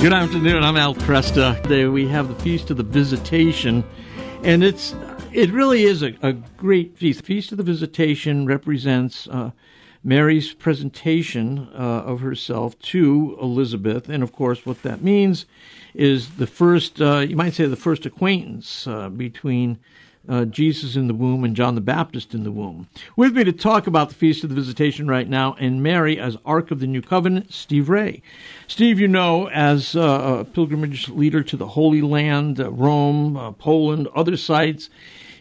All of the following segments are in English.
Good afternoon. I'm Al Kresta. Today we have the Feast of the Visitation, and it's it really is a, a great feast. The Feast of the Visitation represents uh, Mary's presentation uh, of herself to Elizabeth, and of course, what that means is the first, uh, you might say, the first acquaintance uh, between uh, Jesus in the womb and John the Baptist in the womb. With me to talk about the Feast of the Visitation right now and Mary as Ark of the New Covenant, Steve Ray. Steve, you know, as uh, a pilgrimage leader to the Holy Land, uh, Rome, uh, Poland, other sites,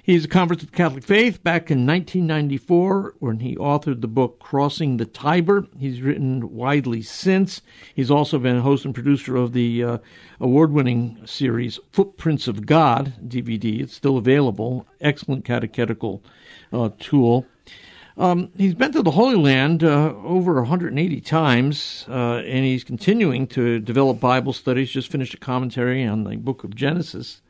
He's a convert to the Catholic faith back in 1994 when he authored the book Crossing the Tiber. He's written widely since. He's also been host and producer of the uh, award winning series Footprints of God DVD. It's still available. Excellent catechetical uh, tool. Um, he's been to the Holy Land uh, over 180 times, uh, and he's continuing to develop Bible studies. Just finished a commentary on the book of Genesis.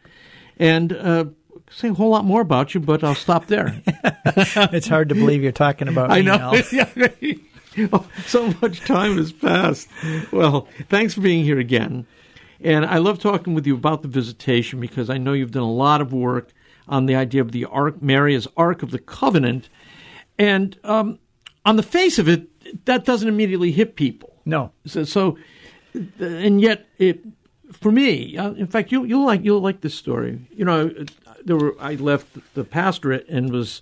And uh, say a whole lot more about you, but I'll stop there. it's hard to believe you're talking about I know. oh, so much time has passed. Well, thanks for being here again. And I love talking with you about the visitation because I know you've done a lot of work on the idea of the Ark, Mary as Ark of the Covenant. And um, on the face of it, that doesn't immediately hit people. No. So, so and yet it for me, uh, in fact, you you'll like you'll like this story. You know, there were I left the pastorate and was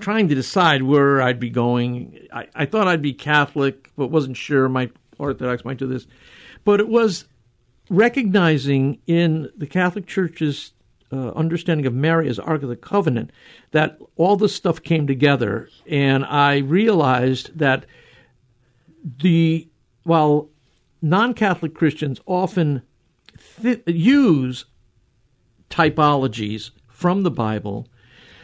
trying to decide where I'd be going. I, I thought I'd be Catholic, but wasn't sure. My Orthodox might do this, but it was recognizing in the Catholic Church's uh, understanding of Mary as Ark of the Covenant that all this stuff came together, and I realized that the while non-Catholic Christians often th- use typologies from the Bible,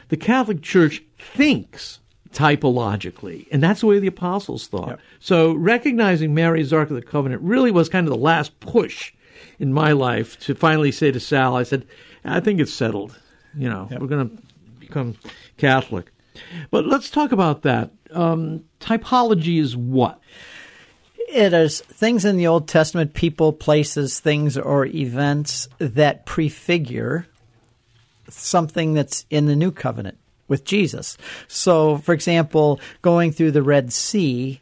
the Catholic Church thinks typologically, and that's the way the apostles thought. Yep. So recognizing Mary's Ark of the Covenant really was kind of the last push in my life to finally say to Sal, I said, I think it's settled. You know, yep. we're going to become Catholic. But let's talk about that. Um, typology is what? It is things in the Old Testament, people, places, things, or events that prefigure something that's in the New Covenant with Jesus. So, for example, going through the Red Sea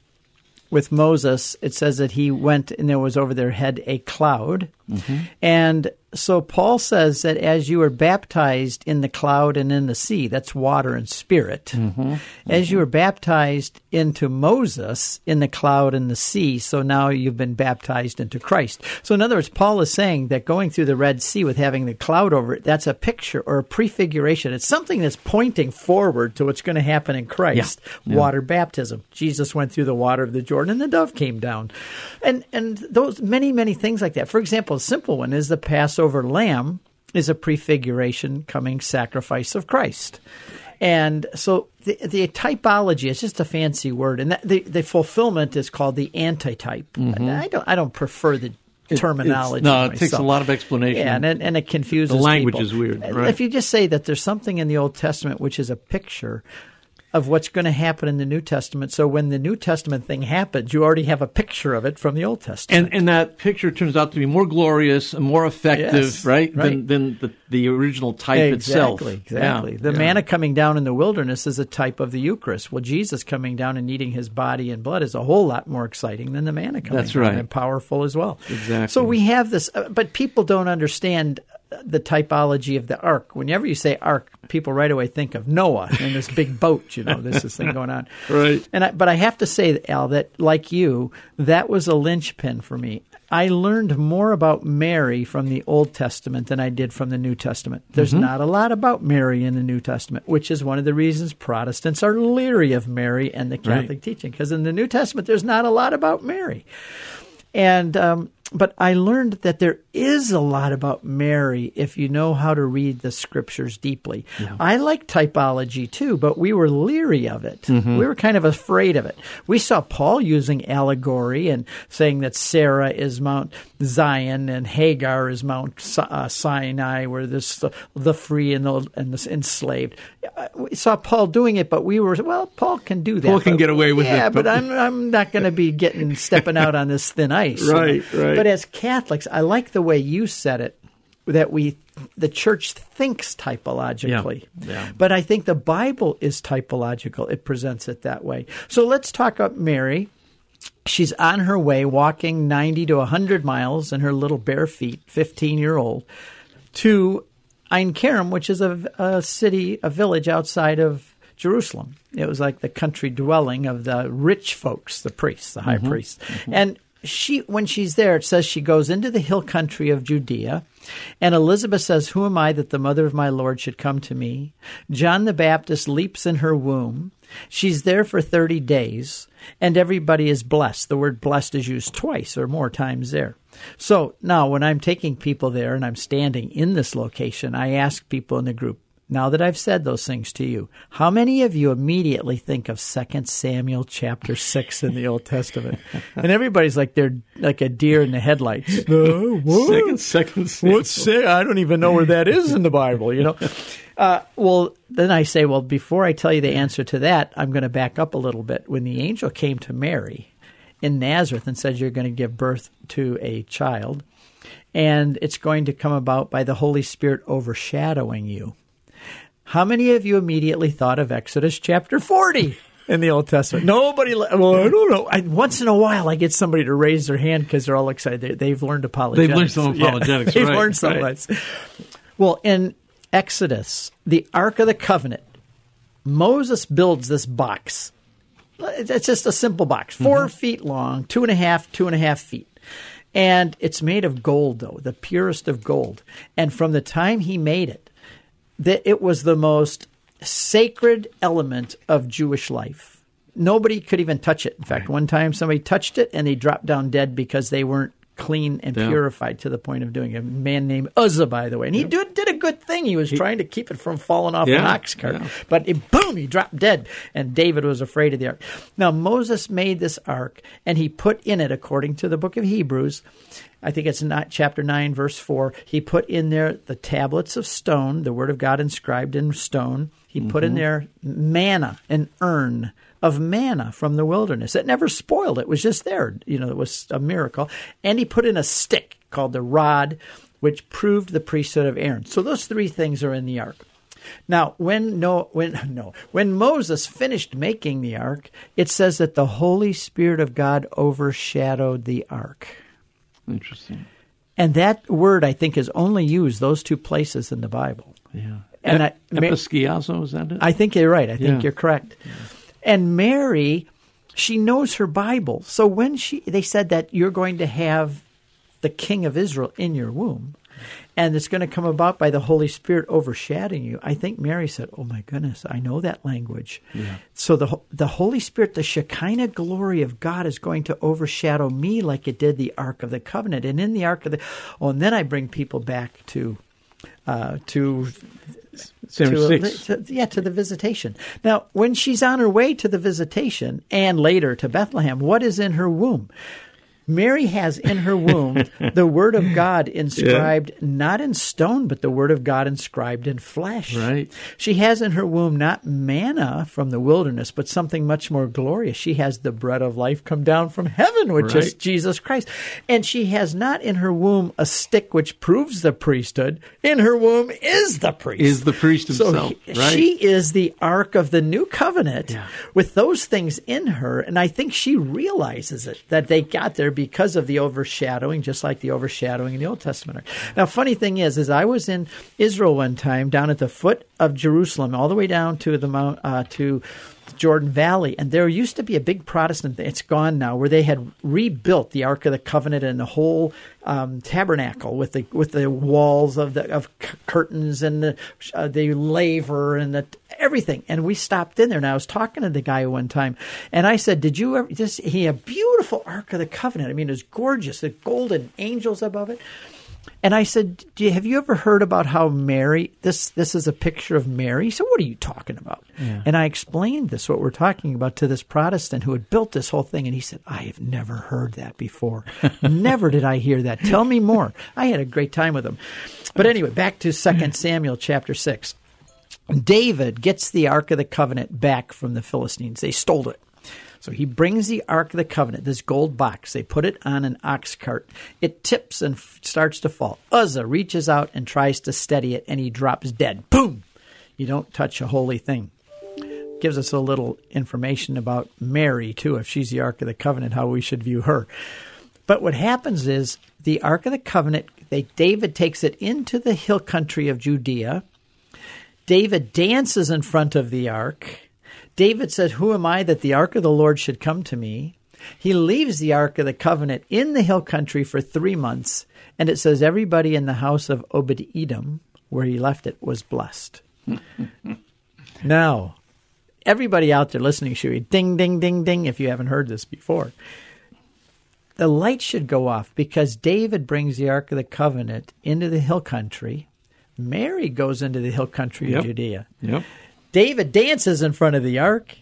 with Moses, it says that he went and there was over their head a cloud. Mm-hmm. And so Paul says that as you were baptized in the cloud and in the sea, that's water and spirit, mm-hmm. as mm-hmm. you were baptized into Moses in the cloud and the sea, so now you've been baptized into Christ. So in other words, Paul is saying that going through the Red Sea with having the cloud over it, that's a picture or a prefiguration. It's something that's pointing forward to what's going to happen in Christ. Yeah. Water yeah. baptism. Jesus went through the water of the Jordan and the dove came down. And and those many, many things like that. For example, a simple one is the Passover lamb is a prefiguration coming sacrifice of Christ. And so the, the typology is just a fancy word, and that, the, the fulfillment is called the antitype. Mm-hmm. I don't I don't prefer the terminology. no, it myself. takes a lot of explanation. Yeah, and, and it confuses The language people. is weird. Right? If you just say that there's something in the Old Testament which is a picture of what's going to happen in the New Testament. So when the New Testament thing happens, you already have a picture of it from the Old Testament. And, and that picture turns out to be more glorious and more effective, yes, right, right, than, than the, the original type exactly, itself. Exactly. Yeah, the yeah. manna coming down in the wilderness is a type of the Eucharist. Well, Jesus coming down and eating his body and blood is a whole lot more exciting than the manna coming That's right. and powerful as well. Exactly. So we have this, uh, but people don't understand the typology of the ark. Whenever you say ark, people right away think of Noah and this big boat. You know, there's this thing going on. Right. And I, but I have to say, Al, that like you, that was a linchpin for me. I learned more about Mary from the Old Testament than I did from the New Testament. There's mm-hmm. not a lot about Mary in the New Testament, which is one of the reasons Protestants are leery of Mary and the Catholic right. teaching, because in the New Testament there's not a lot about Mary. And um, but I learned that there is a lot about Mary if you know how to read the scriptures deeply. Yeah. I like typology too, but we were leery of it. Mm-hmm. We were kind of afraid of it. We saw Paul using allegory and saying that Sarah is Mount Zion and Hagar is Mount uh, Sinai, where this the, the free and the and the enslaved. Uh, we saw Paul doing it, but we were well. Paul can do that. Paul can but, get away with yeah, it. but, but I'm I'm not going to be getting stepping out on this thin ice. right, right. But as Catholics, I like the way you said it that we the church thinks typologically. Yeah, yeah. But I think the Bible is typological. It presents it that way. So let's talk up Mary. She's on her way walking 90 to 100 miles in her little bare feet, 15 year old, to Ein Kerem, which is a, a city, a village outside of Jerusalem. It was like the country dwelling of the rich folks, the priests, the high Mm-hmm. priests. And she, when she's there, it says she goes into the hill country of Judea. And Elizabeth says, Who am I that the mother of my Lord should come to me? John the Baptist leaps in her womb. She's there for 30 days, and everybody is blessed. The word blessed is used twice or more times there. So now, when I'm taking people there and I'm standing in this location, I ask people in the group, now that I've said those things to you, how many of you immediately think of 2 Samuel chapter 6 in the Old Testament? And everybody's like they're like a deer in the headlights. Uh, what? Second, second, Samuel. What's say? I don't even know where that is in the Bible, you know. Uh, well, then I say, well, before I tell you the answer to that, I'm going to back up a little bit. When the angel came to Mary in Nazareth and said, You're going to give birth to a child, and it's going to come about by the Holy Spirit overshadowing you. How many of you immediately thought of Exodus chapter 40? In the Old Testament, nobody. Well, I don't know. I, once in a while, I get somebody to raise their hand because they're all excited. They, have learned apologetics. They've learned some Yeah. apologetics, they've right, learned some right. lessons. Well, in Exodus, the Ark of the Covenant, Moses builds this box. It's just a simple box, 4 Mm-hmm. feet long, two and a half, two and a half feet. And it's made of gold, though, the purest of gold. And from the time he made it, that it was the most sacred element of Jewish life. Nobody could even touch it. In fact, one time somebody touched it and they dropped down dead because they weren't clean and Yeah. purified to the point of doing it. A man named Uzzah, by the way. And he did, did a good thing. He was trying to keep it from falling off an Yeah, ox cart. yeah. But it, boom, he dropped dead. And David was afraid of the ark. Now, Moses made this ark and he put in it, according to the book of Hebrews, I think it's not chapter 9, verse 4. He put in there the tablets of stone, the word of God inscribed in stone. He put in mm-hmm. there manna, an urn of manna from the wilderness. It never spoiled. It was just there. You know, it was a miracle. And he put in a stick called the rod, which proved the priesthood of Aaron. So those three things are in the ark. Now, when no, when no, when Moses finished making the ark, it says that the Holy Spirit of God overshadowed the ark. Interesting. And that word, I think, is only used those two places in the Bible. Yeah. And Ep- I- Episkiazo, is that it? I think you're right. I think Yeah. you're correct. And Mary, she knows her Bible. So when she, they said that you're going to have the King of Israel in your womb, and it's going to come about by the Holy Spirit overshadowing you. I think Mary said, "Oh my goodness, I know that language." Yeah. So the the Holy Spirit, the Shekinah glory of God, is going to overshadow me like it did the Ark of the Covenant, and in the Ark of the. Oh, and then I bring people back to. Uh, to Samuel to, to- yeah, to the visitation. Now, when she's on her way to the visitation and later to Bethlehem, what is in her womb? Mary has in her womb the Word of God inscribed not in stone, but the Word of God inscribed in flesh. Right. She has in her womb not manna from the wilderness, but something much more glorious. She has the bread of life come down from heaven, which is Jesus Christ. And she has not in her womb a stick which proves the priesthood. In her womb is the priest. Is the priest So himself, he- right? she is the ark of the new covenant Yeah. with those things in her. And I think she realizes it, that they got there because of the overshadowing, just like the overshadowing in the Old Testament. Now, funny thing is, is I was in Israel one time down at the foot of Jerusalem, all the way down to the mount, uh, to Jordan Valley, and there used to be a big Protestant. It's gone now, where they had rebuilt the Ark of the Covenant and the whole um, tabernacle with the with the walls of the of c- curtains and the uh, the laver and the everything. And we stopped in there, and I was talking to the guy one time, and I said, "Did you ever just he a beautiful Ark of the Covenant? I mean, it was gorgeous, the golden angels above it." And I said, Do you, "Have you ever heard about how Mary? This this is a picture of Mary." So "What are you talking about?" And I explained this, what we're talking about, to this Protestant who had built this whole thing, and he said, "I have never heard that before. never did I hear that. Tell me more." I had a great time with him. But anyway, back to Second Samuel chapter six. David gets the Ark of the Covenant back from the Philistines. They stole it. So he brings the Ark of the Covenant, this gold box. They put it on an ox cart. It tips and f- starts to fall. Uzzah reaches out and tries to steady it, and he drops dead. Boom! You don't touch a holy thing. Gives us a little information about Mary, too, if she's the Ark of the Covenant, how we should view her. But what happens is the Ark of the Covenant, they, David takes it into the hill country of Judea. David dances in front of the ark. David says, Who am I that the ark of the Lord should come to me? He leaves the ark of the covenant in the hill country for three months, and it says everybody in the house of Obed Edom, where he left it, was blessed. now, everybody out there listening should be ding, ding, ding, ding if you haven't heard this before. The light should go off because David brings the Ark of the Covenant into the hill country. Mary goes into the hill country Yep. of Judea. Yep. David dances in front of the ark.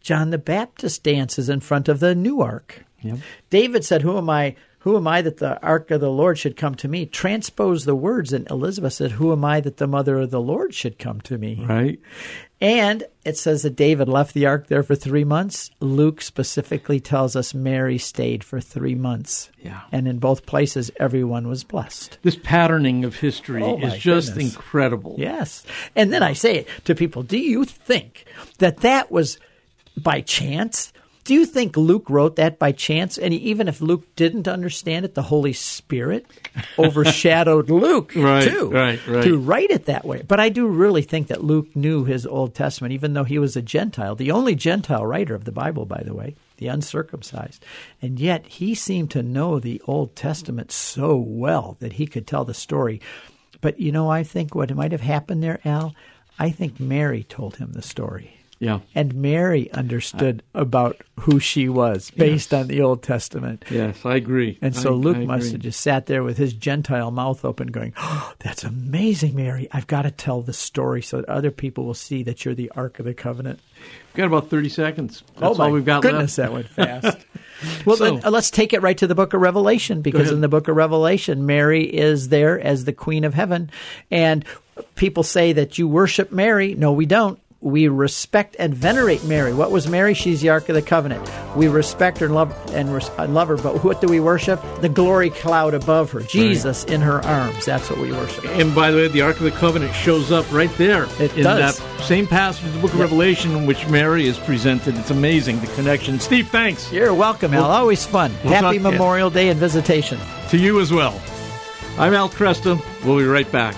John the Baptist dances in front of the new ark. Yep. David said, "Who am I? Who am I that the ark of the Lord should come to me?" Transpose the words, and Elizabeth said, "Who am I that the mother of the Lord should come to me?" Right. And it says that David left the ark there for three months. Luke specifically tells us Mary stayed for three months. Yeah. And in both places, everyone was blessed. This patterning of history Oh, is just goodness. incredible. Yes. And then I say it to people Do you think that that was by chance? Do you think Luke wrote that by chance? And even if Luke didn't understand it, the Holy Spirit overshadowed Luke Right, too right, right. to write it that way. But I do really think that Luke knew his Old Testament, even though he was a Gentile, the only Gentile writer of the Bible, by the way, the uncircumcised. And yet he seemed to know the Old Testament so well that he could tell the story. But you know, I think what might have happened there, Al, I think Mary told him the story. Yeah. And Mary understood about who she was based on the Old Testament. Yes, I agree. And so I- Luke I must agree. have just sat there with his Gentile mouth open, going, oh, That's amazing, Mary. I've got to tell the story so that other people will see that you're the Ark of the Covenant. We've got about 30 seconds. That's oh, my all we've got goodness, left. that went fast. well, So- then uh, let's take it right to the book of Revelation because in the book of Revelation, Mary is there as the Queen of Heaven. And people say that you worship Mary. No, we don't. We respect and venerate Mary. What was Mary? She's the Ark of the Covenant. We respect her and love and res- love her. But what do we worship? The glory cloud above her, Jesus in her arms. That's what we worship. And by the way, the Ark of the Covenant shows up right there It in does. that same passage of the book of Revelation in which Mary is presented. It's amazing, the connection. Steve, thanks. You're welcome, Al. Always fun. we'll Happy Memorial Day and visitation. To you as well. I'm Al Kresta. We'll be right back.